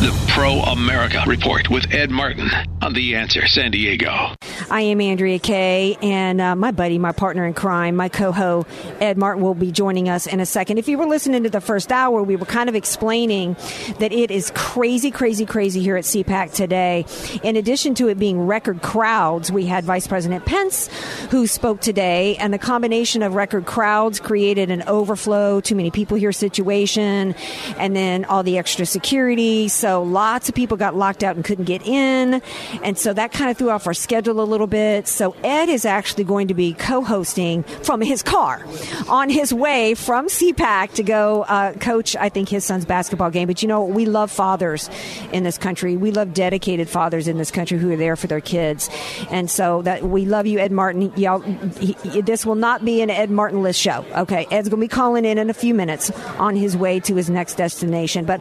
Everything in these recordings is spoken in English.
The Pro America Report with Ed Martin on The Answer San Diego. I am Andrea Kaye, and uh, my buddy, my partner in crime, my coho Ed Martin will be joining us in a second. If you were listening to the first hour, we were kind of explaining that it is crazy, crazy, crazy here at CPAC today. In addition to it being record crowds, we had Vice President Pence who spoke today, and the combination of record crowds created an overflow, too many people here situation, and then all the extra security. So so lots of people got locked out and couldn't get in. And so that kind of threw off our schedule a little bit. So Ed is actually going to be co hosting from his car on his way from CPAC to go uh, coach, I think, his son's basketball game. But you know, we love fathers in this country. We love dedicated fathers in this country who are there for their kids. And so that we love you, Ed Martin. Y'all, he, this will not be an Ed Martin list show. Okay. Ed's going to be calling in in a few minutes on his way to his next destination. But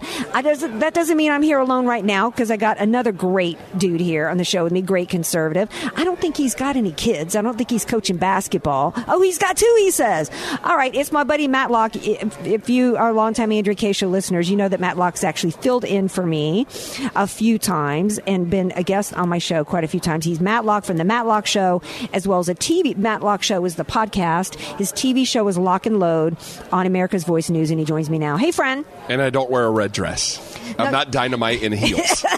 doesn't, that doesn't mean I'm I'm here alone right now because I got another great dude here on the show with me, great conservative. I don't think he's got any kids. I don't think he's coaching basketball. Oh, he's got two, he says. All right, it's my buddy Matt Locke. If, if you are longtime Kaye Show listeners, you know that Matt Locke's actually filled in for me a few times and been a guest on my show quite a few times. He's Matt Locke from the Matt Locke Show, as well as a TV. Matlock Show is the podcast. His TV show is Lock and Load on America's Voice News, and he joins me now. Hey, friend. And I don't wear a red dress. I'm not dynamite in heels.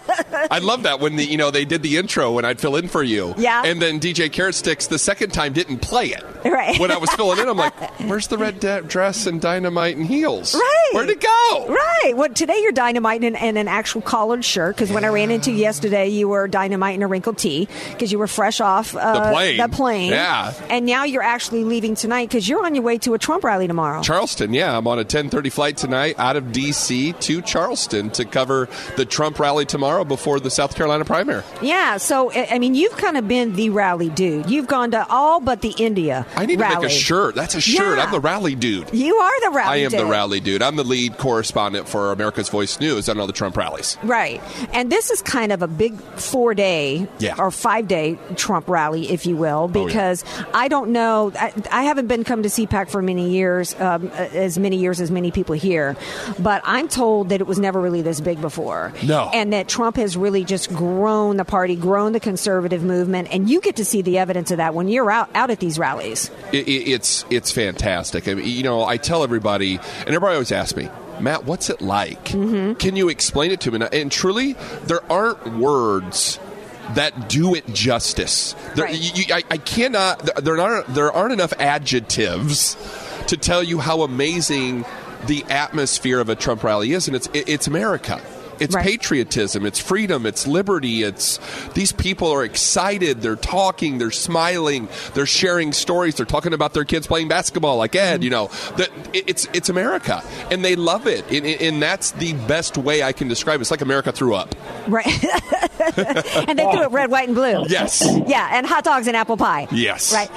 I love that when the you know they did the intro when I'd fill in for you. Yeah. And then DJ Carrot Sticks the second time didn't play it. Right. When I was filling in, I'm like, "Where's the red de- dress and dynamite and heels? Right. Where'd it go? Right. Well, today you're dynamite in, in an actual collared shirt because when I ran into you yesterday, you were dynamite in a wrinkled tee because you were fresh off uh, The plane. The plane. Yeah. And now you're actually leaving tonight because you're on your way to a Trump rally tomorrow. Charleston, yeah, I'm on a 10:30 flight tonight out of D.C. to Charleston to cover the Trump rally tomorrow before the South Carolina primary. Yeah. So I mean, you've kind of been the rally dude. You've gone to all but the India. I need rally. to make a shirt. That's a shirt. Yeah. I'm the rally dude. You are the rally. I am the rally dude. I'm the lead correspondent for America's Voice News on all the Trump rallies. Right. And this is kind of a big four day Yeah. or five day Trump rally, if you will, Oh, yeah. because I don't know. I, I haven't been come to CPAC for many years, um, as many years as many people here, but I'm told that it was never really this big before. No. And that Trump has really just grown the party, grown the conservative movement, and you get to see the evidence of that when you're out, out at these rallies. It, it, it's it's fantastic. I mean, you know, I tell everybody, and everybody always asks me, Matt, what's it like? Mm-hmm. Can you explain it to me? And, and truly, there aren't words that do it justice. There, Right. you, you- I, I cannot. There aren't there aren't enough adjectives to tell you how amazing the atmosphere of a Trump rally is, and it's it's America. It's Right. patriotism, it's freedom, it's liberty. It's these people are excited. They're talking, they're smiling, they're sharing stories. They're talking about their kids playing basketball, like Ed. You know, that it's it's America, and they love it. And, and that's the best way I can describe it. It's like America threw up. Right. and they threw it red, white, and blue. Yes. Yeah, and hot dogs and apple pie. Yes. Right.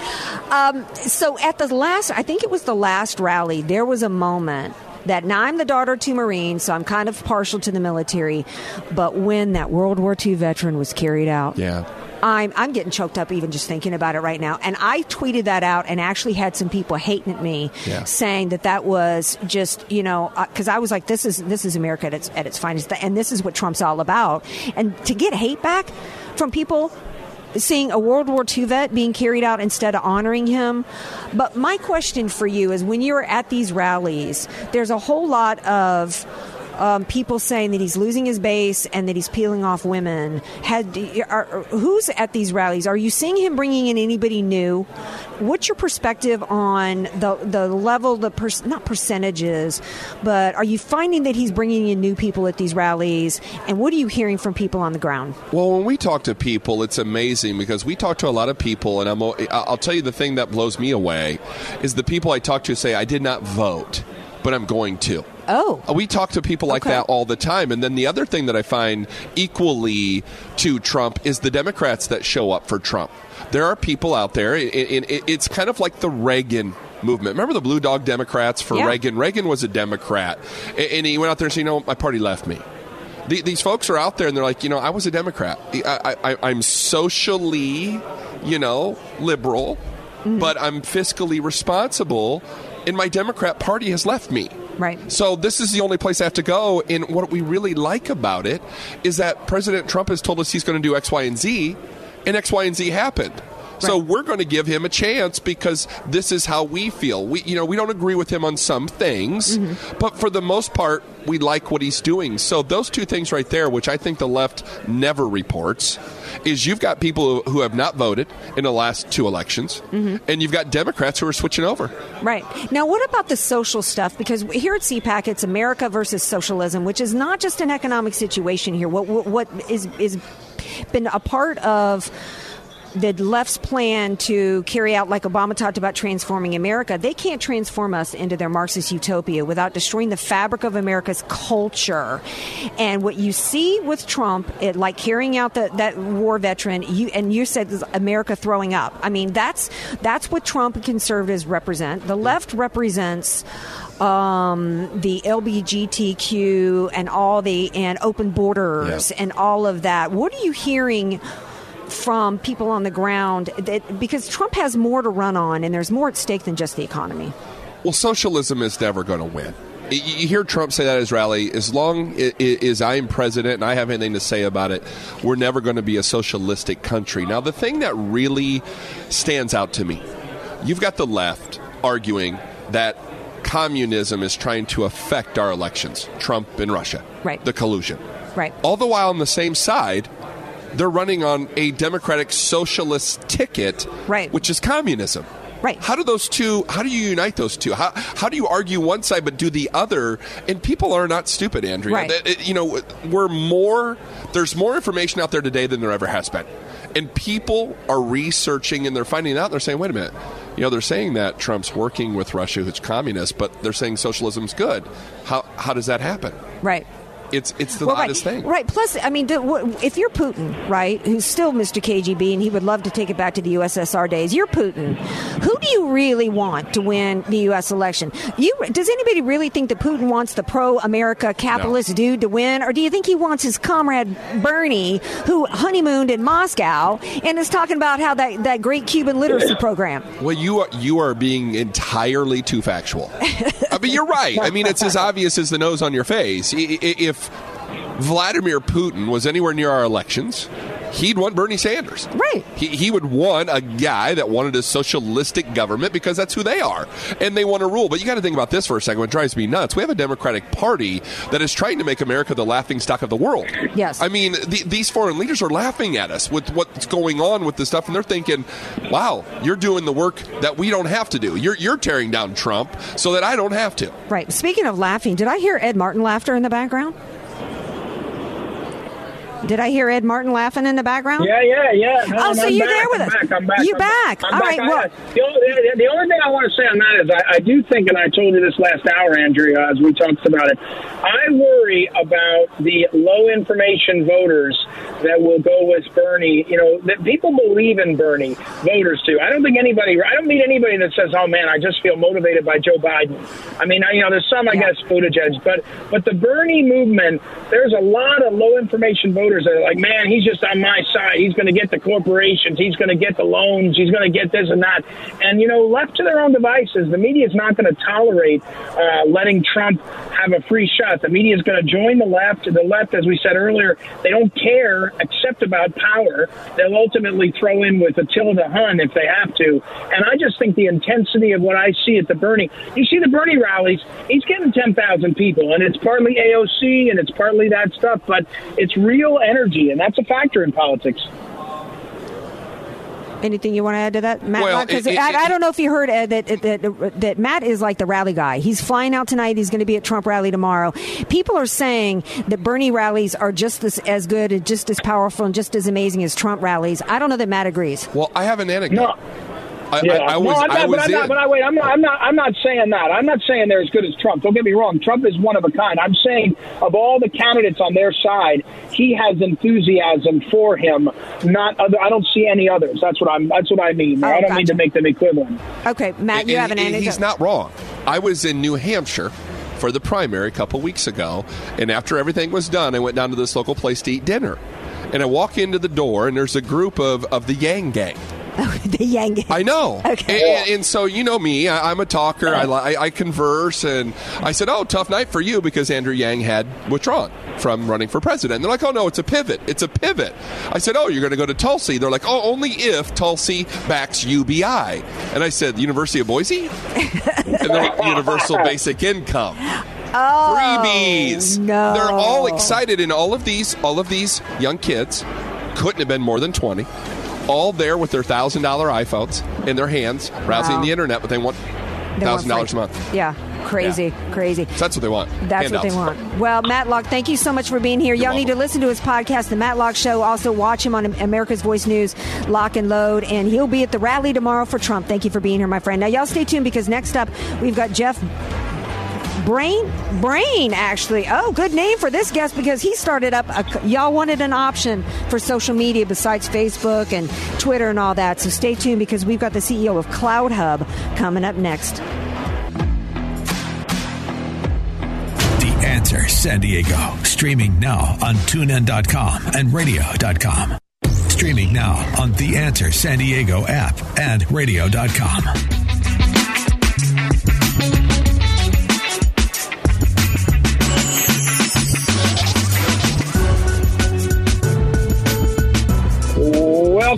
Um, so at the last, I think it was the last rally, there was a moment that now I'm the daughter to Marines, so I'm kind of partial to the military, but when that World War II veteran was carried out. Yeah. I'm, I'm getting choked up even just thinking about it right now. And I tweeted that out and actually had some people hating at me Yeah. saying that that was just, you know, uh, because I was like, this is, this is America at its, at its finest. And this is what Trump's all about. And to get hate back from people seeing a World War II vet being carried out instead of honoring him. But my question for you is when you're at these rallies, there's a whole lot of um, people saying that he's losing his base and that he's peeling off women. Had are, who's at these rallies? Are you seeing him bringing in anybody new? What's your perspective on the the level, the per, not percentages, but are you finding that he's bringing in new people at these rallies? And what are you hearing from people on the ground? Well, when we talk to people, it's amazing because we talk to a lot of people, and I'm, I'll tell you the thing that blows me away is the people I talk to say, I did not vote. But I'm going to. Oh. We talk to people like Okay. that all the time. And then the other thing that I find equally to Trump is the Democrats that show up for Trump. There are people out there, and it's kind of like the Reagan movement. Remember the Blue Dog Democrats for Yeah. Reagan? Reagan was a Democrat, and he went out there and said, you know, my party left me. The- These folks are out there and they're like, you know, I was a Democrat. I, I, I'm socially, you know, liberal, mm-hmm. but I'm fiscally responsible, and my Democrat Party has left me. Right. So this is the only place I have to go. And what we really like about it is that President Trump has told us he's going to do X, Y, and Z, and X, Y, and Z happened. So we're going to give him a chance because this is how we feel. We, you know, we don't agree with him on some things, mm-hmm. but for the most part, we like what he's doing. So those two things right there, which I think the left never reports, is you've got people who have not voted in the last two elections, mm-hmm. and you've got Democrats who are switching over. Right. Now, what about the social stuff? Because here at CPAC, it's America versus socialism, which is not just an economic situation here. What, what, what is, is been a part of the left's plan to carry out, like Obama talked about transforming America, they can't transform us into their Marxist utopia without destroying the fabric of America's culture. And what you see with Trump, it, like carrying out the, that war veteran, you and you said America throwing up. I mean, that's that's what Trump and conservatives represent. The left represents um, the LBGTQ and all the and open borders Yeah. and all of that. What are you hearing? From people on the ground, that, because Trump has more to run on, and there's more at stake than just the economy. Well, socialism is never going to win. You hear Trump say that at his rally. As long as I'm president and I have anything to say about it, we're never going to be a socialistic country. Now, the thing that really stands out to me, you've got the left arguing that communism is trying to affect our elections. Trump and Russia, Right. The collusion, Right. All the while on the same side, they're running on a democratic socialist ticket, Right. Which is communism. Right. How do those two? How do you unite those two? How how do you argue one side but do the other? And people are not stupid, Andrea. Right. It- you know, we're more. There's more information out there today than there ever has been, and people are researching and they're finding out. They're saying, wait a minute. You know, they're saying that Trump's working with Russia, who's communist, but they're saying socialism's good. How how does that happen? Right. It's it's the Well, oddest right, thing. Right. Plus, I mean, if you're Putin, right, who's still Mr. KGB and he would love to take it back to the USSR days, you're Putin. Who do you really want to win the U.S. election? You does anybody really think that Putin wants the pro-America capitalist dude to win, or do you think he wants his comrade Bernie, who honeymooned in Moscow and is talking about how that, that great Cuban literacy program? Well, you are you are being entirely too factual. Mean, you're right. I mean, it's as obvious as the nose on your face. If Vladimir Putin was anywhere near our elections, he'd want Bernie Sanders. Right. He, he would want a guy that wanted a socialistic government because that's who they are, and they want to rule. But you got to think about this for a second. What drives me nuts? We have a Democratic Party that is trying to make America the laughing stock of the world. Yes. I mean, the, these foreign leaders are laughing at us with what's going on with this stuff, and they're thinking, "Wow, you're doing the work that we don't have to do. You're you're tearing down Trump so that I don't have to." Right. Speaking of laughing, did I hear Ed Martin laughter in the background? Did I hear Ed Martin laughing in the background? Yeah, yeah, yeah. No, Oh, I'm so you're back, there with I'm us. Back, I'm back. You're I'm back. I'm All back. right, I- well- the, only, the only thing I want to say on that is I, I do think, and I told you this last hour, Andrea, uh, as we talked about it, I worry about the low information voters that will go with Bernie. You know, that people believe in Bernie, voters do. I don't think anybody, I don't meet anybody that says, oh man, I just feel motivated by Joe Biden. I mean, I, you know, there's some, I Yeah. guess, Buttigieg, but, but the Bernie movement, there's a lot of low information voters that are like, man, he's just on my side. He's going to get the corporations. He's going to get the loans. He's going to get this and that. And, you know, left to their own devices, the media is not going to tolerate uh, letting Trump have a free shot. The media is going to join the left. The left, as we said earlier, they don't care except about power. They'll ultimately throw in with Attila Hun if they have to. And I just think the intensity of what I see at the Bernie, you see the Bernie rallies, he's getting 10,000 people, and it's partly AOC and it's partly that stuff, but it's real energy, and that's a factor in politics. Anything you want to add to that, Matt? Well, Because it- it- I, I don't know if you heard Ed, that, uh, that that Matt is like the rally guy. He's flying out tonight. He's going to be at Trump rally tomorrow. People are saying that Bernie rallies are just as, as good and just as powerful and just as amazing as Trump rallies. I don't know that Matt agrees. Well, I have an anecdote. No. I, Yeah, I, I was, no, I'm not, I was but I'm in. not. But I wait, I'm not. I'm not. I'm not saying that. I'm not saying they're as good as Trump. Don't get me wrong. Trump is one of a kind. I'm saying of all the candidates on their side, he has enthusiasm for him. Not other. I don't see any others. That's what I'm. That's what I mean. Oh, I don't mean to make them equivalent. Okay, Matt, you And- have an and anecdote. He's not wrong. I was in New Hampshire for the primary a couple weeks ago, and after everything was done, I went down to this local place to eat dinner. And I walk into the door, and there's a group of, of the Yang Gang. the Yang. I know. Okay. And, and so, you know me, I, I'm a talker. I, li- I converse. And I said, Oh, tough night for you because Andrew Yang had withdrawn from running for president. And they're like, Oh, no, it's a pivot. It's a pivot. I said, Oh, you're going to go to Tulsi. They're like, Oh, only if Tulsi backs UBI. And I said, University of Boise? and they're like, Universal Basic Income. Oh, Freebies. No. They're all excited, and all of these, all of these young kids couldn't have been more than twenty. All there with their thousand dollar iPhones in their hands, browsing Wow. the internet, but they want thousand dollars a month. Yeah, crazy, crazy. So that's what they want. That's what they want. Well, Matt Locke, thank you so much for being here. You're Y'all need to listen to his podcast, The Matt Locke Show. Also, watch him on America's Voice News, Lock and Load. And he'll be at the rally tomorrow for Trump. Thank you for being here, my friend. Now, y'all stay tuned because next up, we've got Jeff Brain, Brain, actually. Oh, good name for this guest because he started up. A, y'all wanted an option for social media besides Facebook and Twitter and all that. So stay tuned because we've got the CEO of CloutHub coming up next. The Answer San Diego. Streaming now on tunein.com and radio.com. Streaming now on The Answer San Diego app and radio.com.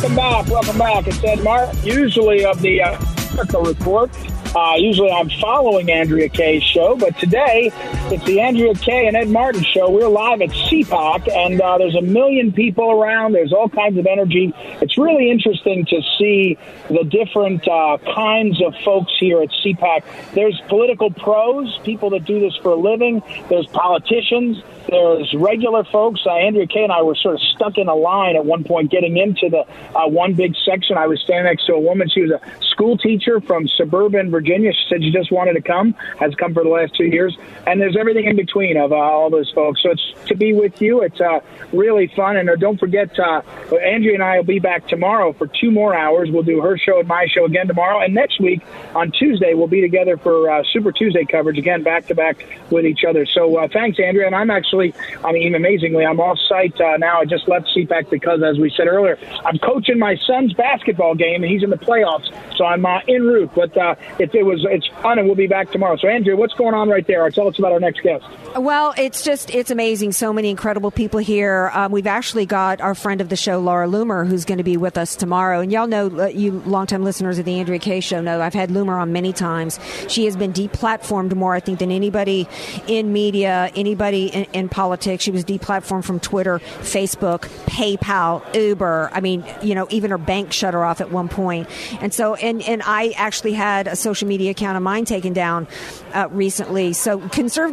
Welcome back. Welcome back. It's Ed Mark, usually of the uh, America Report. Uh, usually I'm following Andrea Kaye's show, but today it's the Andrea Kaye and Ed Martin show. We're live at CPAC, and uh, there's a million people around. There's all kinds of energy. It's really interesting to see the different uh, kinds of folks here at CPAC. There's political pros, people that do this for a living. There's politicians. There's regular folks. Uh, Andrea Kaye and I were sort of stuck in a line at one point getting into the uh, one big section. I was standing next to a woman. She was a school teacher from suburban Virginia. She said she just wanted to come, has come for the last two years. And there's everything in between of uh, all those folks. So it's to be with you. It's uh, really fun. And uh, don't forget, uh, Andrea and I will be back tomorrow for two more hours. We'll do her show and my show again tomorrow. And next week on Tuesday, we'll be together for uh, Super Tuesday coverage again, back to back with each other. So uh, thanks, Andrea. And I'm actually, I mean, amazingly, I'm off site now. I just left CPAC because, as we said earlier, I'm coaching my son's basketball game, and he's in the playoffs. So I'm uh, en route. But it, it was it's fun, and we'll be back tomorrow. So, Andrea, what's going on right there? Tell us about our next guest. Well, it's just it's amazing. So many incredible people here. Um, we've actually got our friend of the show, Laura Loomer, who's going to be with us tomorrow. And y'all know, uh, you longtime listeners of the Andrea Kaye Show know, I've had Loomer on many times. She has been deplatformed more, I think, than anybody in media, anybody in, in politics. She was deplatformed from Twitter, Facebook, PayPal, Uber. I mean, you know, even her bank shut her off at one point. And so, and and I actually had a social media account of mine taken down uh, recently. So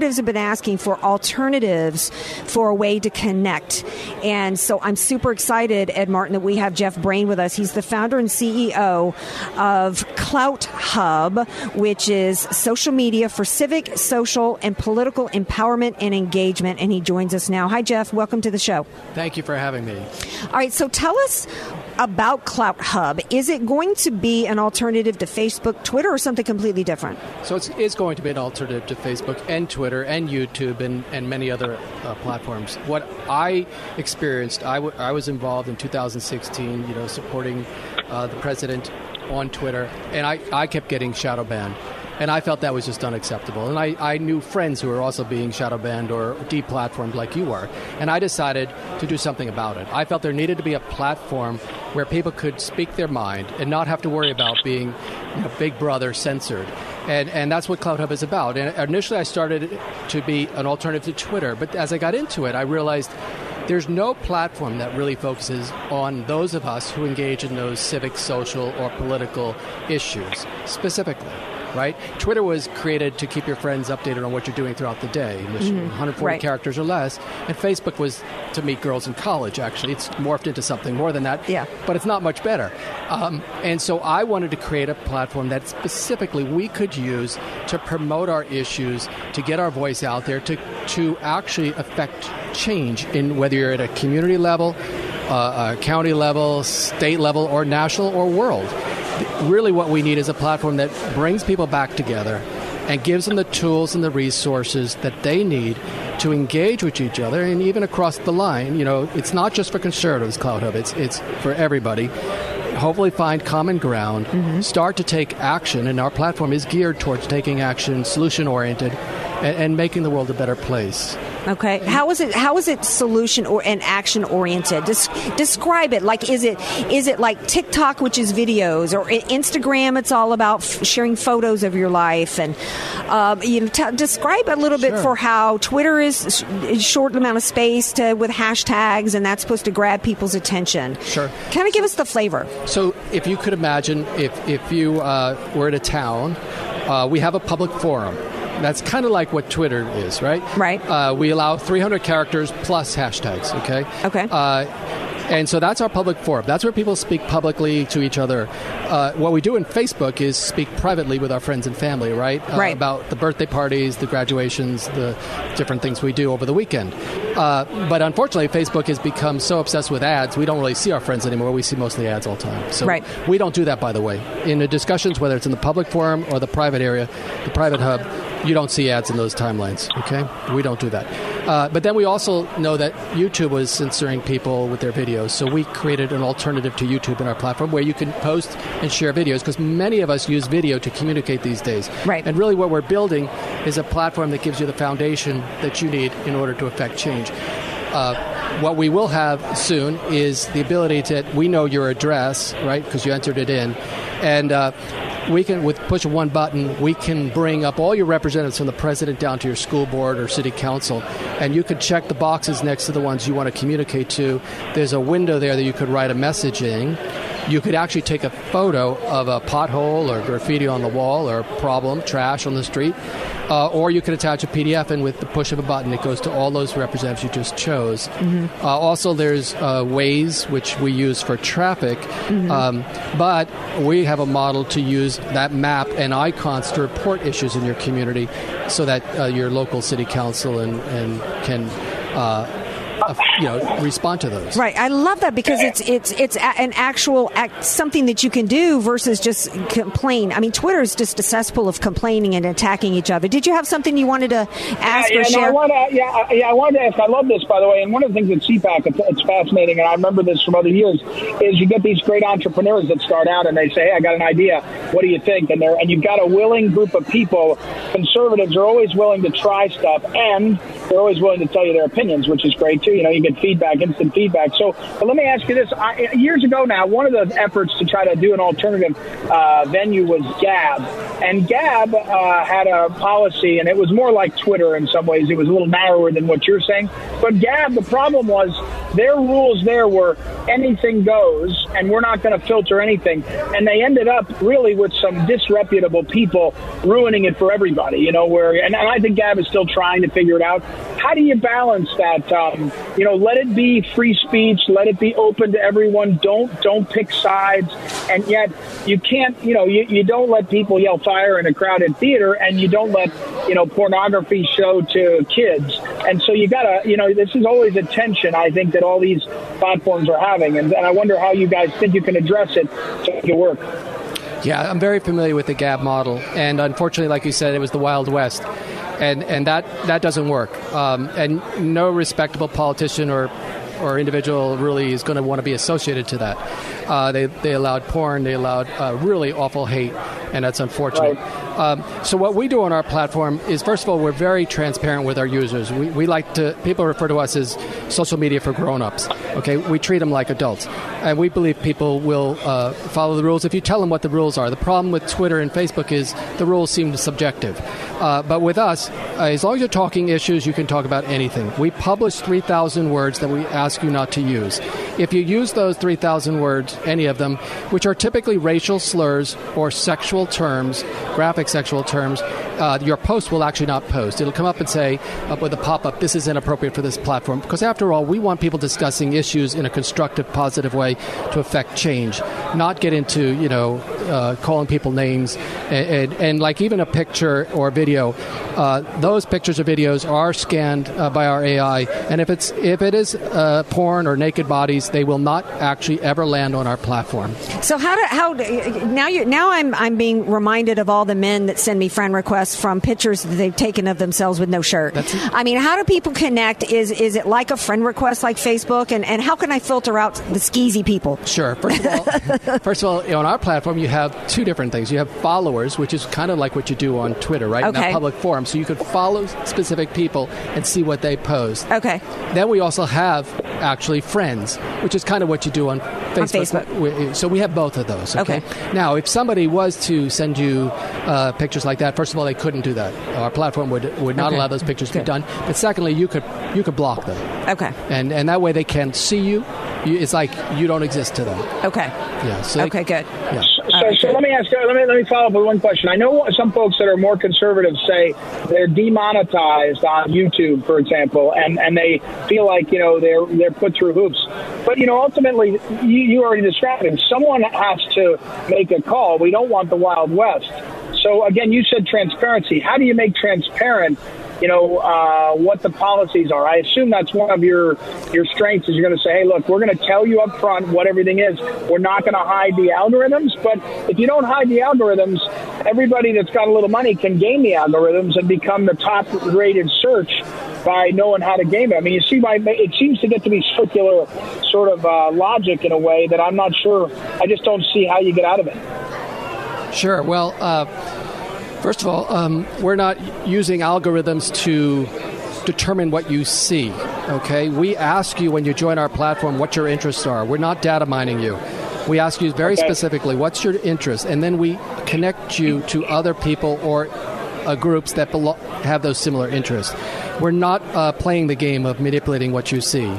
conservatives have been asking for alternatives for a way to connect. And so I'm super excited, Ed Martin, that we have Jeff Brain with us. He's the founder and CEO of CloutHub, which is social media for civic, social, and political empowerment and engagement. And he joins us now. Hi, Jeff. Welcome to the show. Thank you for having me. All right, so tell us about CloutHub. Is it going to be an alternative to Facebook, Twitter, or something completely different? So it's, it's going to be an alternative to Facebook and Twitter and YouTube and, and many other uh, platforms. What I experienced, I, w- I was involved in 2016, you know, supporting uh, the president on Twitter, and I, I kept getting shadow banned. And I felt that was just unacceptable. And I, I knew friends who were also being shadow banned or deplatformed like you were. And I decided to do something about it. I felt there needed to be a platform where people could speak their mind and not have to worry about being you know, Big Brother censored. And, and that's what CloutHub is about. And initially, I started to be an alternative to Twitter. But as I got into it, I realized there's no platform that really focuses on those of us who engage in those civic, social, or political issues specifically. Right? Twitter was created to keep your friends updated on what you're doing throughout the day, 140 Mm-hmm. Right. characters or less. And Facebook was to meet girls in college, actually. It's morphed into something more than that, Yeah. but it's not much better. Um, and so I wanted to create a platform that specifically we could use to promote our issues, to get our voice out there, to, to actually affect change in whether you're at a community level, uh, a county level, state level, or national or world. Really, what we need is a platform that brings people back together and gives them the tools and the resources that they need to engage with each other and even across the line. You know, it's not just for conservatives, CloutHub, it's, it's for everybody. Hopefully, find common ground, mm-hmm. start to take action, and our platform is geared towards taking action, solution oriented, and, and making the world a better place. Okay. How is it? How is it solution or and action oriented? Des- describe it. Like, is it is it like TikTok, which is videos, or Instagram? It's all about f- sharing photos of your life, and um, you know, t- describe a little bit for how Twitter is sh- short amount of space to with hashtags, and that's supposed to grab people's attention. Sure. Kind of give us the flavor. So, if you could imagine, if if you uh, were in a town, uh, we have a public forum. That's kind of like what Twitter is, right? Right. Uh, we allow 300 characters plus hashtags. Okay. Okay. Uh, and so that's our public forum. That's where people speak publicly to each other. Uh, what we do in Facebook is speak privately with our friends and family, right? Uh, Right. About the birthday parties, the graduations, the different things we do over the weekend. Uh, but unfortunately, Facebook has become so obsessed with ads, we don't really see our friends anymore. We see mostly ads all the time. So Right. we don't do that, by the way. In the discussions, whether it's in the public forum or the private area, the private hub, you don't see ads in those timelines. Okay, we don't do that. Uh, but then we also know that YouTube was censoring people with their videos, so we created an alternative to YouTube in our platform where you can post and share videos because many of us use video to communicate these days. Right. And really, what we're building is a platform that gives you the foundation that you need in order to affect change. Uh, what we will have soon is the ability to we know your address right because you entered it in. And uh, we can with push one button we can bring up all your representatives from the president down to your school board or city council. And you could check the boxes next to the ones you want to communicate to. There's a window there that you could write a message in you could actually take a photo of a pothole or graffiti on the wall or problem, trash on the street, uh, or you could attach a PDF and with the push of a button it goes to all those representatives you just chose. Uh, also, there's uh, Waze, which we use for traffic, um, but we have a model to use that map and icons to report issues in your community so that uh, your local city council and, and can. You know, respond to those. Right, I love that because it's it's it's an actual act, something that you can do versus just complain. I mean, Twitter is just a cesspool of complaining and attacking each other. Did you have something you wanted to ask yeah, or yeah, no, I share? want to, yeah, I- yeah, I wanted to ask. I love this, by the way. And one of the things at CPAC, it's, it's fascinating, and I remember this from other years, is you get these great entrepreneurs that start out and they say, "Hey, I got an idea. What do you think?" And they're and you've got a willing group of people. Conservatives are always willing to try stuff, and they're always willing to tell you their opinions, which is great too. You know, you get feedback, instant feedback. So, but let me ask you this: I, years ago now, one of the efforts to try to do an alternative uh, venue was Gab, and Gab uh, had a policy, and it was more like Twitter in some ways. It was a little narrower than what you're saying. But Gab, the problem was their rules there were anything goes, and we're not going to filter anything. And they ended up really with some disreputable people ruining it for everybody. You know, where and, and I think Gab is still trying to figure it out. How do you balance that? Um, you know, let it be free speech, let it be open to everyone. Don't don't pick sides, and yet you can't. You know, you, you don't let people yell fire in a crowded theater, and you don't let you know pornography show to kids. And so you gotta, you know, this is always a tension. I think that all these platforms are having, and, and I wonder how you guys think you can address it to make it work. Yeah, I'm very familiar with the Gab model, and unfortunately, like you said, it was the Wild West, and and that that doesn't work. Um, and no respectable politician or or individual really is going to want to be associated to that. Uh, they they allowed porn, they allowed uh, really awful hate, and that's unfortunate. Um, so what we do on our platform is, first of all, we're very transparent with our users. We, we like to people refer to us as social media for grown-ups. Okay, we treat them like adults, and we believe people will uh, follow the rules if you tell them what the rules are. The problem with Twitter and Facebook is the rules seem subjective, uh, but with us, uh, as long as you're talking issues, you can talk about anything. We publish 3,000 words that we ask you not to use. if you use those 3,000 words, any of them, which are typically racial slurs or sexual terms, graphic sexual terms, uh, your post will actually not post. It'll come up and say, uh, with a pop up, this is inappropriate for this platform. Because after all, we want people discussing issues in a constructive, positive way to affect change, not get into, you know, uh, calling people names. And, and, and, like even a picture or a video, uh, those pictures or videos are scanned uh, by our AI. And if, it's, if it is uh, porn or naked bodies, they will not actually ever land on our platform. So how do, how now you now I'm I'm being reminded of all the men that send me friend requests from pictures that they've taken of themselves with no shirt. I mean, how do people connect? Is is it like a friend request like Facebook? And, and how can I filter out the skeezy people? Sure. First of all, first of all, on our platform you have two different things. You have followers, which is kind of like what you do on Twitter, right? Okay. In that public forum, so you could follow specific people and see what they post. Okay. Then we also have actually friends, which is kind of what you do on Facebook. On Facebook. So we have both of those. Okay. Okay. Now, if somebody was to send you uh, pictures like that, first of all, they couldn't do that. Our platform would would not Okay. allow those pictures to be done. But secondly, you could you could block them, Okay. and and that way they can't see you. you it's like you don't exist to them. Okay. Yeah. So they- Okay. Good. Yeah. So, so let me ask. Let me let me follow up with one question. I know some folks that are more conservative say they're demonetized on YouTube, for example, and, and they feel like you know they're they're put through hoops. But you know, ultimately, you, you already described it. Someone has to make a call. We don't want the Wild West. So again, you said transparency. How do you make transparent? You know uh, what the policies are. I assume that's one of your your strengths. Is you're going to say, "Hey, look, we're going to tell you up front what everything is. We're not going to hide the algorithms." But if you don't hide the algorithms, everybody that's got a little money can game the algorithms and become the top rated search by knowing how to game it. I mean, you see, why it seems to get to be circular sort of uh, logic in a way that I'm not sure. I just don't see how you get out of it. Sure. Well, uh, first of all, um, we're not using algorithms to determine what you see. Okay, we ask you when you join our platform what your interests are. We're not data mining you. We ask you very Okay. specifically what's your interest, and then we connect you to other people or uh, groups that belo- have those similar interests. We're not uh, playing the game of manipulating what you see.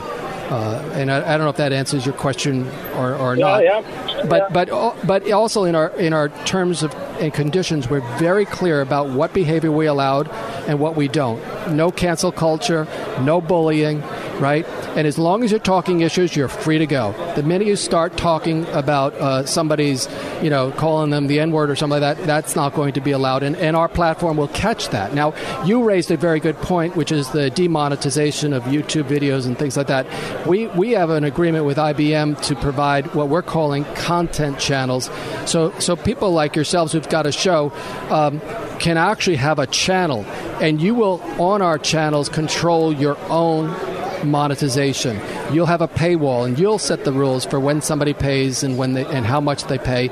Uh, and I, I don't know if that answers your question or, or Yeah, not. yeah. But Yeah. but but also in our in our terms of and conditions, we're very clear about what behavior we allowed and what we don't. No cancel culture, no bullying, right? And as long as you're talking issues, you're free to go. The minute you start talking about uh, somebody's, you know, calling them the N word or something like that, that's not going to be allowed. And, and our platform will catch that. Now, you raised a very good point, which is the demonetization of YouTube videos and things like that. We, we have an agreement with IBM to provide what we're calling content channels. So, so people like yourselves who've got a show um, can actually have a channel, and you will, on our channels, control your own monetization. You'll have a paywall, and you'll set the rules for when somebody pays and when they and how much they pay,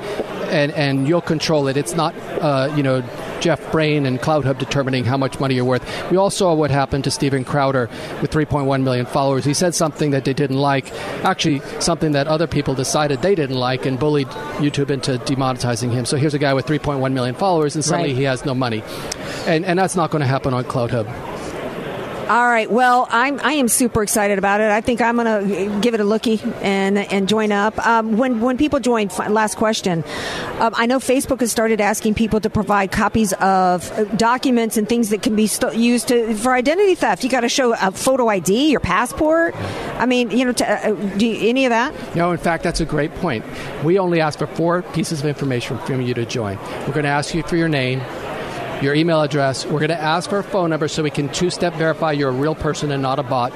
and and you'll control it. It's not, uh, you know. Jeff Brain and CloutHub determining how much money you're worth. We all saw what happened to Steven Crowder with 3.1 million followers. He said something that they didn't like, actually something that other people decided they didn't like, and bullied YouTube into demonetizing him. So here's a guy with 3.1 million followers, and suddenly Right. he has no money, and and that's not going to happen on CloutHub. All right. Well, I'm I am super excited about it. I think I'm going to give it a looky and and join up. Um, when when people join, last question. Um, I know Facebook has started asking people to provide copies of uh, documents and things that can be st- used to for identity theft. You got to show a photo ID, your passport. I mean, you know, uh, do you, any of that? No, in fact, that's a great point. We only ask for four pieces of information from you to join. We're going to ask you for your name, your email address. We're going to ask for a phone number so we can two step verify you're a real person and not a bot,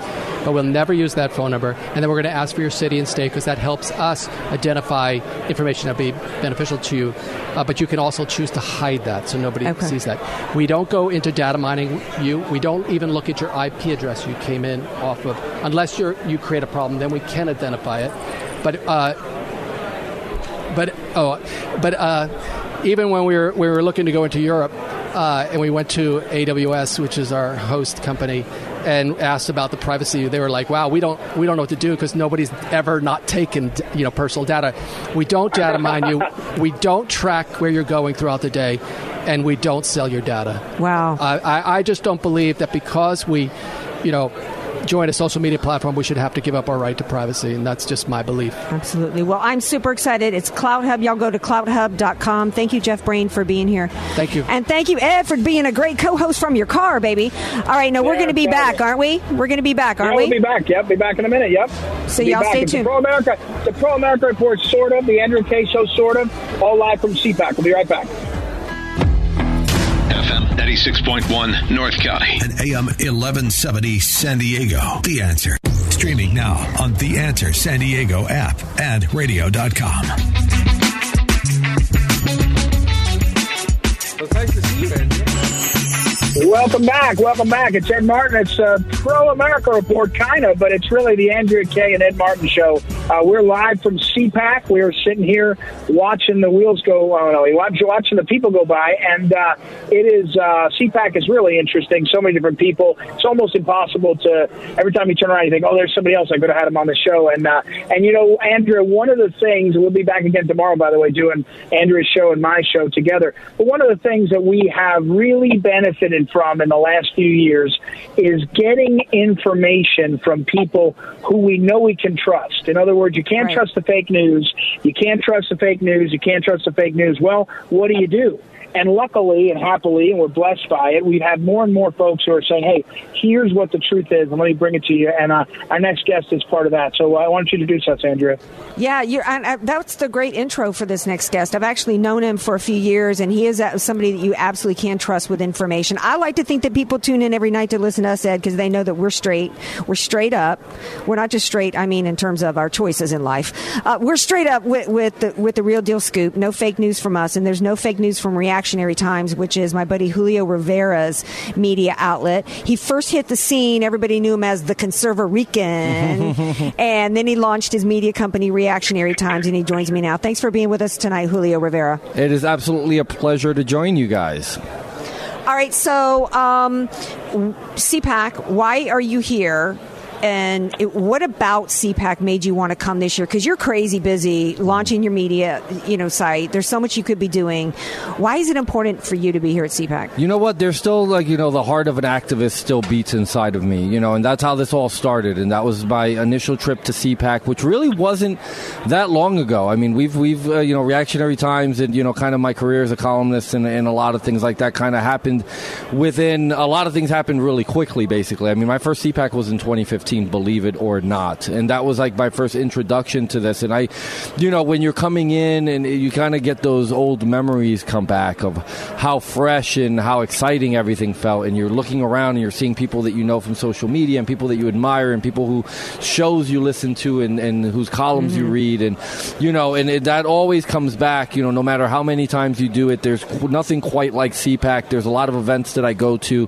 but we'll never use that phone number. And then we're going to ask for your city and state because that helps us identify information that will be beneficial to you. Uh, but you can also choose to hide that so nobody Okay. sees that. We don't go into data mining you. We don't even look at your IP address you came in off of, unless you're, you create a problem, then we can identify it. But uh, but oh, but uh, even when we were we were looking to go into Europe, uh, and we went to AWS, which is our host company, and asked about the privacy. They were like, "Wow, we don't we don't know what to do because nobody's ever not taken you know personal data. We don't data mine you. We don't track where you're going throughout the day." And we don't sell your data. Wow. I, I, I just don't believe that because we, you know, join a social media platform, we should have to give up our right to privacy, and that's just my belief. Absolutely. Well, I'm super excited. It's CloutHub. Y'all go to clouthub.com. Thank you, Jeff Brain, for being here. Thank you. And thank you, Ed, for being a great co-host from your car, baby. All right, now we're Yeah, going to be totally. back, aren't we? We're going to be back, aren't yeah, we? we'll be back. Yep, be back in a minute. Yep. So Be y'all back. stay It's the tuned. Pro America, the Pro America Report, sort of. The Andrew K. Show, sort of. All live from CPAC. We'll be right back. FM 96.1 North County. and AM 1170 San Diego. The Answer. Streaming now on The Answer San Diego app and radio.com. Well, it's nice to see you, Andrew. Welcome back. Welcome back. It's Ed Martin. It's a Pro America Report, kind of, but it's really the Andrea Kaye and Ed Martin show. Uh, we're live from CPAC. We are sitting here watching the wheels go. No, we watch, watching the people go by, and uh, it is uh, CPAC is really interesting. So many different people. It's almost impossible to. Every time you turn around, you think, "Oh, there's somebody else. I could have had him on the show." And uh, and you know, Andrea, one of the things we'll be back again tomorrow. By the way, doing Andrea's show and my show together. But one of the things that we have really benefited from in the last few years is getting information from people who we know we can trust. In other words, you can't Right. trust the fake news. You can't trust the fake news. You can't trust the fake news. Well, what do you do? And luckily and happily, and we're blessed by it, we've had more and more folks who are saying, hey, here's what the truth is, and let me bring it to you. And uh, our next guest is part of that. So uh, I want you to do so, Andrea. Yeah, and, uh, that's the great intro for this next guest. I've actually known him for a few years, and he is uh, somebody that you absolutely can trust with information. I like to think that people tune in every night to listen to us, Ed, because they know that we're straight. We're straight up. We're not just straight. I mean, in terms of our choices in life, uh, we're straight up with with the, with the real deal scoop. No fake news from us, and there's no fake news from Reactionary Times, which is my buddy Julio Rivera's media outlet. He first hit the scene. Everybody knew him as the Conservarican, and then he launched his media company, Reactionary Times, and he joins me now. Thanks for being with us tonight, Julio Rivera. It is absolutely a pleasure to join you guys. All right, so um, CPAC, why are you here? And it, what about CPAC made you want to come this year? Because you're crazy busy launching your media, you know, site. There's so much you could be doing. Why is it important for you to be here at CPAC? You know what? There's still like you know the heart of an activist still beats inside of me. You know, and that's how this all started. And that was my initial trip to CPAC, which really wasn't that long ago. I mean, we've we've uh, you know reactionary times and you know kind of my career as a columnist and, and a lot of things like that kind of happened within a lot of things happened really quickly. Basically, I mean, my first CPAC was in 2015. Believe it or not, and that was like my first introduction to this. And I, you know, when you're coming in and you kind of get those old memories come back of how fresh and how exciting everything felt, and you're looking around and you're seeing people that you know from social media and people that you admire and people who shows you listen to and, and whose columns you mm-hmm. read, and you know, and it, that always comes back. You know, no matter how many times you do it, there's nothing quite like CPAC. There's a lot of events that I go to,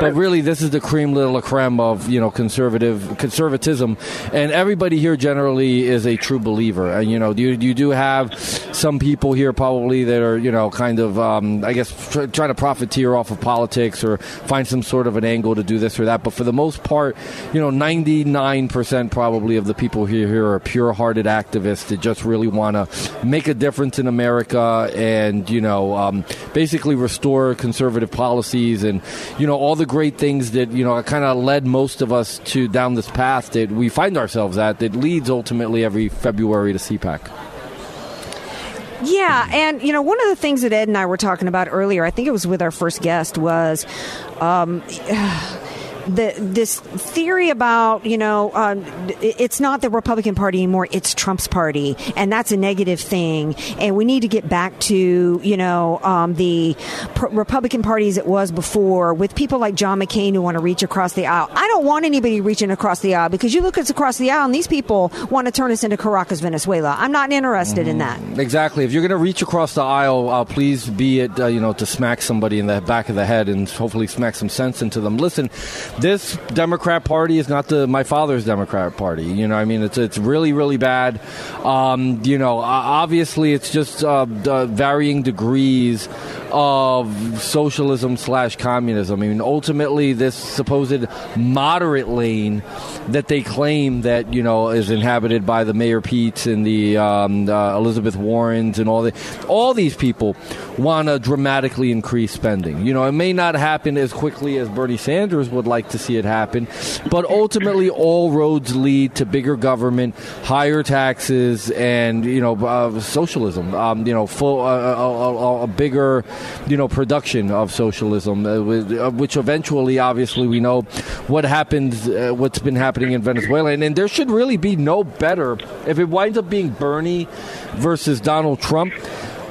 but really, this is the cream de la creme of you know conservative conservatism, and everybody here generally is a true believer. And you know, you you do have some people here probably that are you know kind of um, I guess tr- trying to profiteer off of politics or find some sort of an angle to do this or that. But for the most part, you know, 99% probably of the people here here are pure-hearted activists that just really want to make a difference in America and you know um, basically restore conservative policies and you know all the great things that you know kind of led most of us to down this path that we find ourselves at that leads ultimately every February to CPAC. Yeah, and you know, one of the things that Ed and I were talking about earlier, I think it was with our first guest, was um, the this theory about you know um, it's not the Republican Party anymore; it's Trump's party, and that's a negative thing. And we need to get back to you know um, the pr- Republican Party as it was before, with people like John McCain who want to reach across the aisle. I don't want anybody reaching across the aisle because you look at us across the aisle, and these people want to turn us into Caracas, Venezuela. I'm not interested in that. Exactly. If you're going to reach across the aisle, uh, please be it, uh, you know, to smack somebody in the back of the head and hopefully smack some sense into them. Listen, this Democrat Party is not the my father's Democrat Party. You know, I mean, it's it's really really bad. Um, you know, obviously, it's just uh, varying degrees of socialism slash communism. I mean, ultimately, this supposed moderate lane that they claim that you know is inhabited by the Mayor Pete's and the um, uh, Elizabeth Warrens and all the all these people want to dramatically increase spending. You know, it may not happen as quickly as Bernie Sanders would like like to see it happen. But ultimately, all roads lead to bigger government, higher taxes, and you know, uh, socialism. Um, you know, full uh, a, a, bigger, you know, production of socialism, uh, which eventually, obviously, we know what happens, uh, what's been happening in Venezuela, and, and there should really be no better if it winds up being Bernie versus Donald Trump.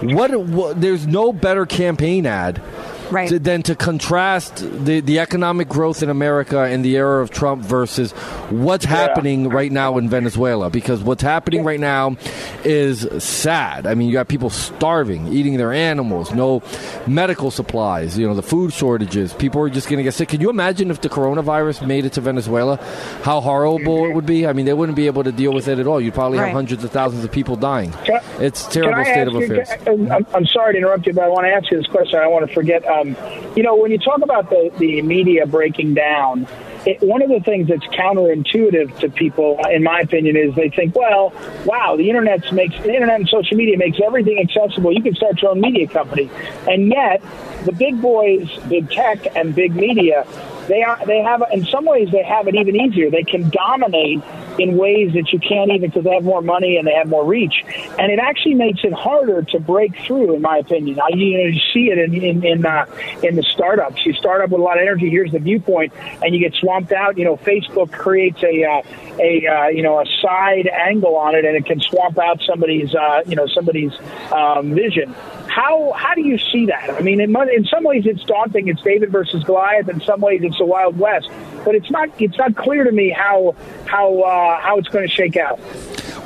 What, what there's no better campaign ad right. to, than to contrast the, the economic growth in America in the era of Trump versus what's yeah. happening right now in Venezuela. Because what's happening right now is sad. I mean, you got people starving, eating their animals, no medical supplies, you know, the food shortages. People are just going to get sick. Can you imagine if the coronavirus made it to Venezuela? How horrible it would be? I mean, they wouldn't be able to deal with it at all. You'd probably right. have hundreds of thousands of people dying. Can, it's terrible state of affairs. You, I'm, I'm, sorry to interrupt you, but I want to ask you this question. I want to forget. Uh, Um, you know, when you talk about the, the media breaking down, it, one of the things that's counterintuitive to people, in my opinion, is they think, well, wow, the internet makes the internet and social media makes everything accessible. You can start your own media company, and yet the big boys, big tech, and big media they are they have in some ways they have it even easier. They can dominate in ways that you can't even because they have more money and they have more reach, and it actually makes it harder to break through, in my opinion. I, you know, you see it in in in, uh, in the startups. You start up with a lot of energy. Here's the viewpoint, and you get swamped out. You know, Facebook creates a uh, a uh, you know a side angle on it, and it can swamp out somebody's uh, you know somebody's um, vision. How how do you see that? I mean, in, in some ways it's daunting. It's David versus Goliath. In some ways it's the Wild West. But it's not it's not clear to me how how uh, how it's going to shake out.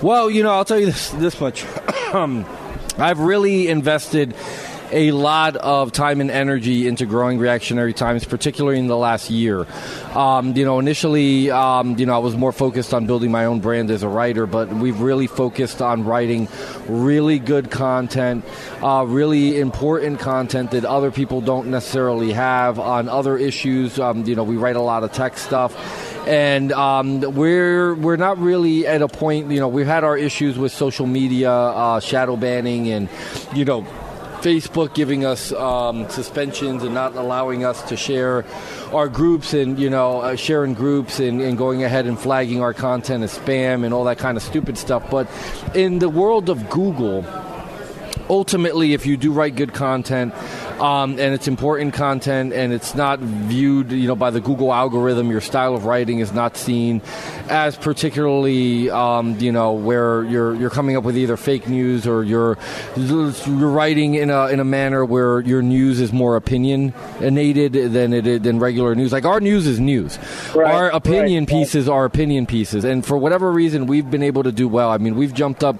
Well, you know, I'll tell you this this much. I've really invested a lot of time and energy into growing Reactionary Times, particularly in the last year. Um, you know, initially, um, you know, I was more focused on building my own brand as a writer, but we've really focused on writing really good content, uh, really important content that other people don't necessarily have on other issues. Um, you know, we write a lot of tech stuff and um, we're we're not really at a point. You know, we've had our issues with social media, uh, shadow banning, and you know, Facebook giving us um, suspensions and not allowing us to share our groups and you know uh, sharing groups and, and, going ahead and flagging our content as spam and all that kind of stupid stuff. But in the world of Google, ultimately, if you do write good content, um, and it's important content, and it's not viewed, you know, by the Google algorithm. Your style of writing is not seen as particularly, um, you know, where you're you're coming up with either fake news or you're you're writing in a in a manner where your news is more opinionated than it than regular news. Like our news is news. Right, our opinion right, pieces right. are opinion pieces, and for whatever reason, we've been able to do well. I mean, we've jumped up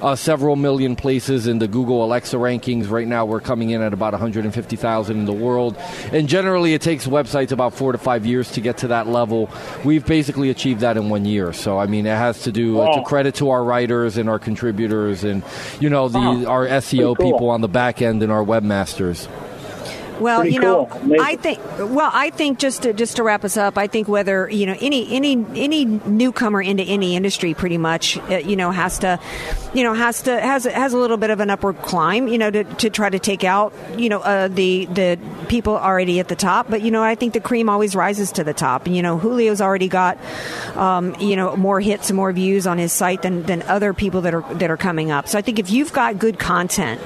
uh, several million places in the Google Alexa rankings. Right now, we're coming in at about 100 150,000 in the world. And generally, it takes websites about four to five years to get to that level. We've basically achieved that in one year. So, I mean, it has to do uh, to credit to our writers and our contributors and, you know, the wow. our SEO cool. people on the back end and our webmasters. Well, Pretty you know. I think. Well, I think just to just to wrap us up, I think whether you know any any any newcomer into any industry, pretty much, uh, you know, has to, you know, has to has has a little bit of an upward climb, you know, to, to try to take out, you know, uh, the the people already at the top. But you know, I think the cream always rises to the top. And you know, Julio's already got, um, you know, more hits and more views on his site than than other people that are that are coming up. So I think if you've got good content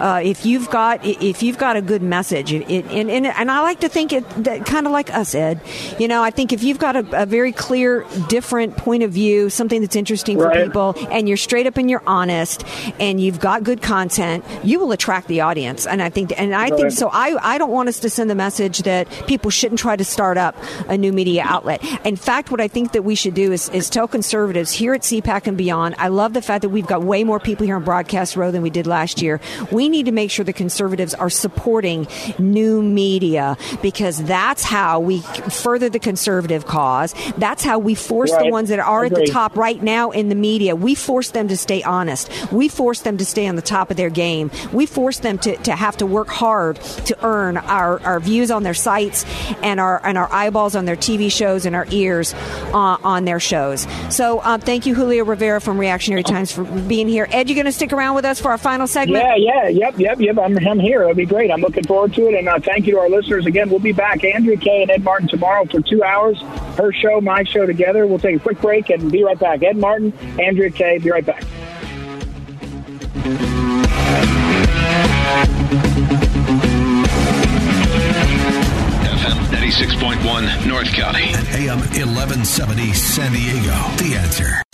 uh, if you've got if you've got a good message, it, and, and, and I like to think it that kind of like us, Ed. You know, I think if you've got a, a very clear, different point of view, something that's interesting right. for people, and you're straight up and you're honest, and you've got good content, you will attract the audience. And I think, and I right. think so. I I don't want us to send the message that people shouldn't try to start up a new media outlet. In fact, what I think that we should do is, is tell conservatives here at CPAC and beyond. I love the fact that we've got way more people here on Broadcast Row than we did last year. We we need to make sure the conservatives are supporting new media because that's how we further the conservative cause. That's how we force right. the ones that are Agreed. at the top right now in the media. We force them to stay honest. We force them to stay on the top of their game. We force them to, to have to work hard to earn our, our views on their sites and our and our eyeballs on their TV shows and our ears uh, on their shows. So uh, thank you, Julio Rivera from Reactionary Times, for being here. Ed, you going to stick around with us for our final segment? Yeah, yeah, yep, yep, yep. I'm, I'm here. It'll be great. I'm looking forward to it. And uh, thank you to our listeners again. We'll be back, Andrea Kaye and Ed Martin tomorrow for two hours. Her show, my show together. We'll take a quick break and be right back. Ed Martin, Andrea Kaye. Be right back. FM 96.1 North County. AM 1170 San Diego. The answer.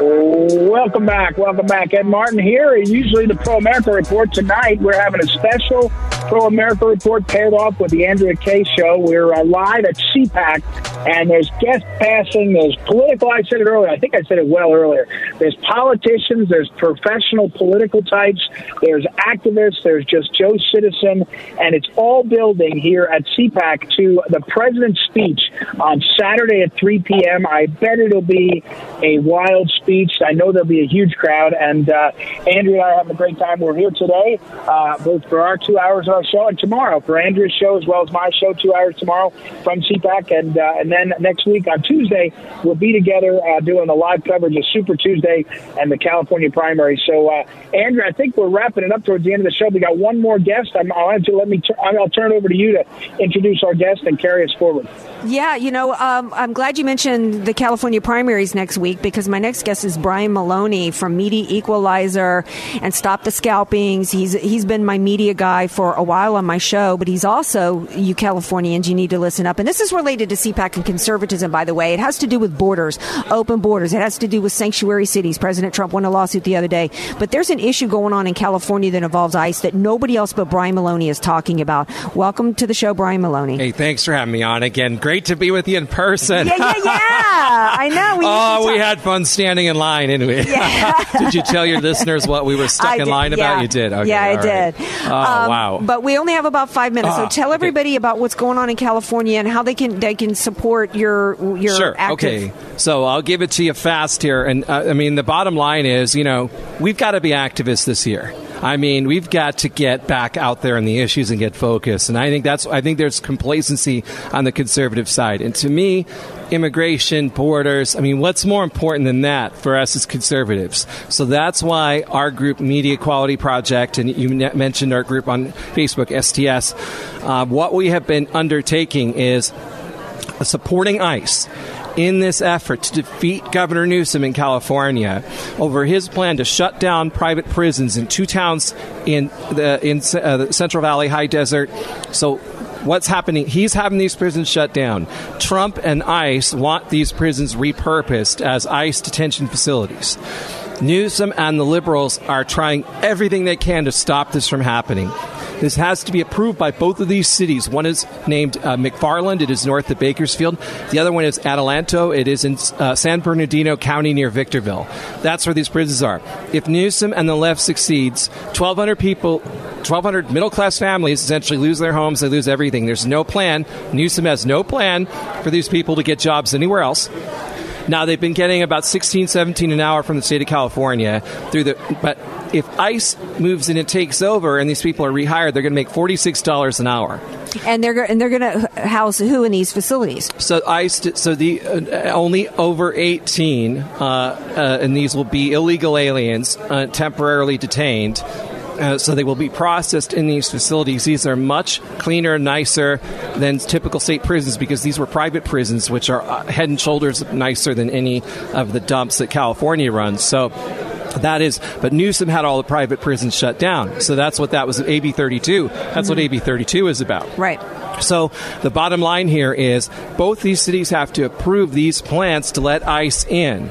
Welcome back. Welcome back. Ed Martin here. Usually the Pro America Report. Tonight we're having a special Pro America Report paired off with the Andrea Kaye Show. We're uh, live at CPAC, and there's guest passing. There's political. I said it earlier. I think I said it well earlier. There's politicians. There's professional political types. There's activists. There's just Joe Citizen, and it's all building here at CPAC to the president's speech on Saturday at 3 p.m. I bet it'll be a wild speech. I know there'll be a huge crowd, and uh, Andrea and I are having a great time. We're here today, uh, both for our two hours of our show and tomorrow for Andrew's show as well as my show, two hours tomorrow from CPAC, and uh, and then next week on Tuesday we'll be together uh, doing the live coverage of Super Tuesday and the California primary. So, uh, Andrea, I think we're wrapping it up towards the end of the show. We got one more guest. I'm, I'll have to let me. T- I'll turn it over to you to introduce our guest and carry us forward. Yeah, you know, um, I'm glad you mentioned the California primaries next week because my next guest is Brian Maloney from Media Equalizer and Stop the Scalpings. He's he's been my media guy for a while on my show, but he's also you Californians. You need to listen up, and this is related to CPAC and conservatism. By the way, it has to do with borders, open borders. It has to do with sanctuary cities. President Trump won a lawsuit the other day, but there's an issue going on in California that involves ICE that nobody else but Brian Maloney is talking about. Welcome to the show, Brian Maloney. Hey, thanks for having me on again. Great to be with you in person. Yeah, yeah, yeah. I know. We oh, we had fun standing in line, didn't? Yeah. did you tell your listeners what we were stuck I in did, line yeah. about? You did. Okay, yeah, I right. did. Oh, Um, wow. But we only have about five minutes, so Ah, tell everybody about what's going on in California and how they can they can support your your Sure. active. Okay. So I'll give it to you fast here. And uh, I mean, the bottom line is, you know, we've got to be activists this year. I mean, we've got to get back out there on the issues and get focused. And I think that's, I think there's complacency on the conservative side. And to me, immigration, borders, I mean, what's more important than that for us as conservatives? So that's why our group, Media Equality Project, and you mentioned our group on Facebook, STS, uh, what we have been undertaking is supporting ICE in this effort to defeat Governor Newsom in California over his plan to shut down private prisons in two towns in the in uh, the Central Valley High Desert. So what's happening? He's having these prisons shut down. Trump and ICE want these prisons repurposed as ICE detention facilities. Newsom and the liberals are trying everything they can to stop this from happening. This has to be approved by both of these cities. One is named uh, McFarland. It is north of Bakersfield. The other one is Adelanto. It is in uh, San Bernardino County near Victorville. That's where these prisons are. If Newsom and the left succeeds, 1,200 people 1,200 middle class families essentially lose their homes, they lose everything. There's no plan. Newsom has no plan for these people to get jobs anywhere else. Now they've been getting about 16, 17 an hour from the state of California through the. But if ICE moves in and takes over, and these people are rehired, they're going to make forty six dollars an hour. and they're and they're going to house who in these facilities? So ICE, so the uh, only over eighteen, uh, uh, and these will be illegal aliens uh, temporarily detained. Uh, so they will be processed in these facilities. These are much cleaner, nicer than typical state prisons because these were private prisons, which are uh, head and shoulders nicer than any of the dumps that California runs. So that is, but Newsom had all the private prisons shut down. So that's what that was. AB 32. That's what AB 32 is about. Right. So the bottom line here is both these cities have to approve these plants to let ICE in.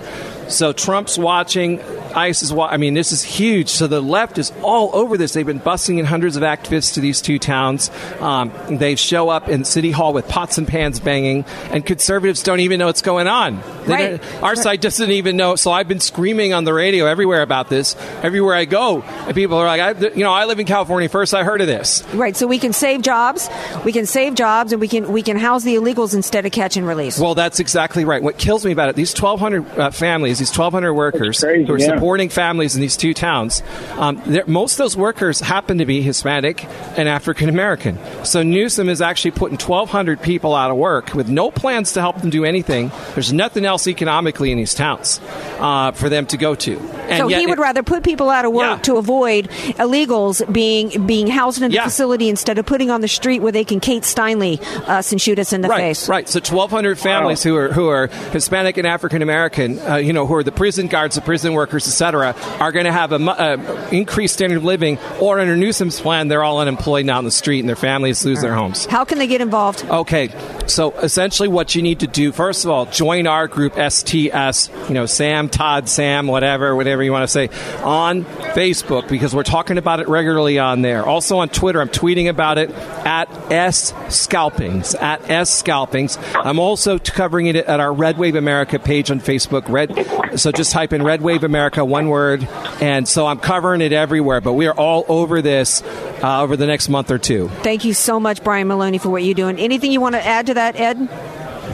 So Trump's watching. ICE is. Wa- I mean, this is huge. So the left is all over this. They've been busing in hundreds of activists to these two towns. Um, they show up in City Hall with pots and pans banging, and conservatives don't even know what's going on. Right. Our side doesn't even know. So I've been screaming on the radio everywhere about this. Everywhere I go, and people are like, I, "You know, I live in California. First, I heard of this." Right. So we can save jobs. We can save jobs, and we can we can house the illegals instead of catch and release. Well, that's exactly right. What kills me about it, these 1,200 uh, families, these 1,200 workers crazy, who are yeah. supporting families in these two towns. Um, most of those workers happen to be Hispanic and African American. So Newsom is actually putting 1,200 people out of work with no plans to help them do anything. There's nothing else economically in these towns uh, for them to go to. And so yet he would it- rather put people out of work Yeah. to avoid illegals being being housed in the Yeah. facility instead of putting on the street where they can Kate Steinle us and shoot us in the right, face. Right. So 1,200 families who are who are Hispanic and African American, uh, you know, who are the prison guards, the prison workers, etc., are going to have an uh, increased standard of living. Or under Newsom's plan, they're all unemployed now in the street, and their families lose their homes. How can they get involved? Okay, so essentially, what you need to do first of all, join our group STS. You know, Sam, Todd, Sam, whatever, whatever you want to say, on Facebook because we're talking about it regularly on there. Also on Twitter, I'm tweeting about it at S Scalpings at S Scalpings. I'm also covering it at our Red Wave America page on Facebook. Red, so just type in Red Wave America, one word, and so I'm covering it everywhere. But we are all over this uh, over the next month or two. Thank you so much, Brian Maloney, for what you're doing. Anything you want to add to that, Ed?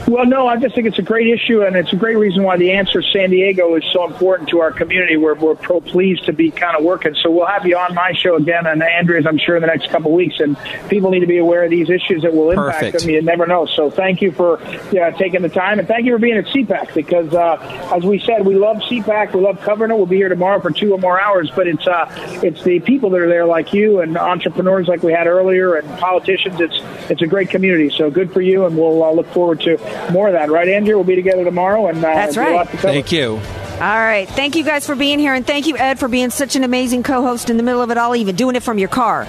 Well, no, I just think it's a great issue, and it's a great reason why the answer San Diego is so important to our community. We're, we're pro pleased to be kind of working. So we'll have you on my show again, and Andrea's, I'm sure, in the next couple of weeks. And people need to be aware of these issues that will impact Perfect. them. You never know. So thank you for yeah, taking the time, and thank you for being at CPAC because, uh, as we said, we love CPAC. We love covering it. We'll be here tomorrow for two or more hours, but it's uh, it's the people that are there like you and entrepreneurs like we had earlier and politicians. It's it's a great community. So good for you, and we'll uh, look forward to more of that. Right, Andrew? We'll be together tomorrow, and uh, That's right. to. Thank you. All right. Thank you guys for being here, and thank you, Ed, for being such an amazing co-host in the middle of it all, even doing it from your car.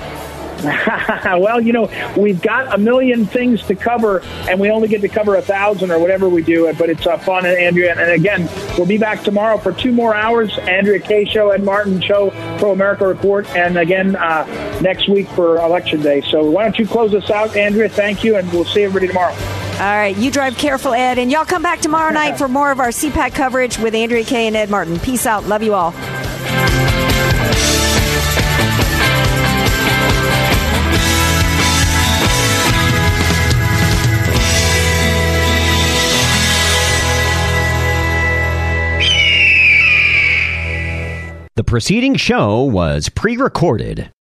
well, you know, we've got a million things to cover, and we only get to cover a thousand or whatever we do. But it's uh, fun, and Andrea. And again, we'll be back tomorrow for two more hours. Andrea Kaye show, Ed Martin show, Pro America Report, and again uh, next week for Election Day. So why don't you close us out, Andrea? Thank you, and we'll see everybody tomorrow. All right. You drive careful, Ed, and y'all come back tomorrow night for more of our CPAC coverage with Andrea Kaye and Ed Martin. Peace out. Love you all. The preceding show was pre recorded.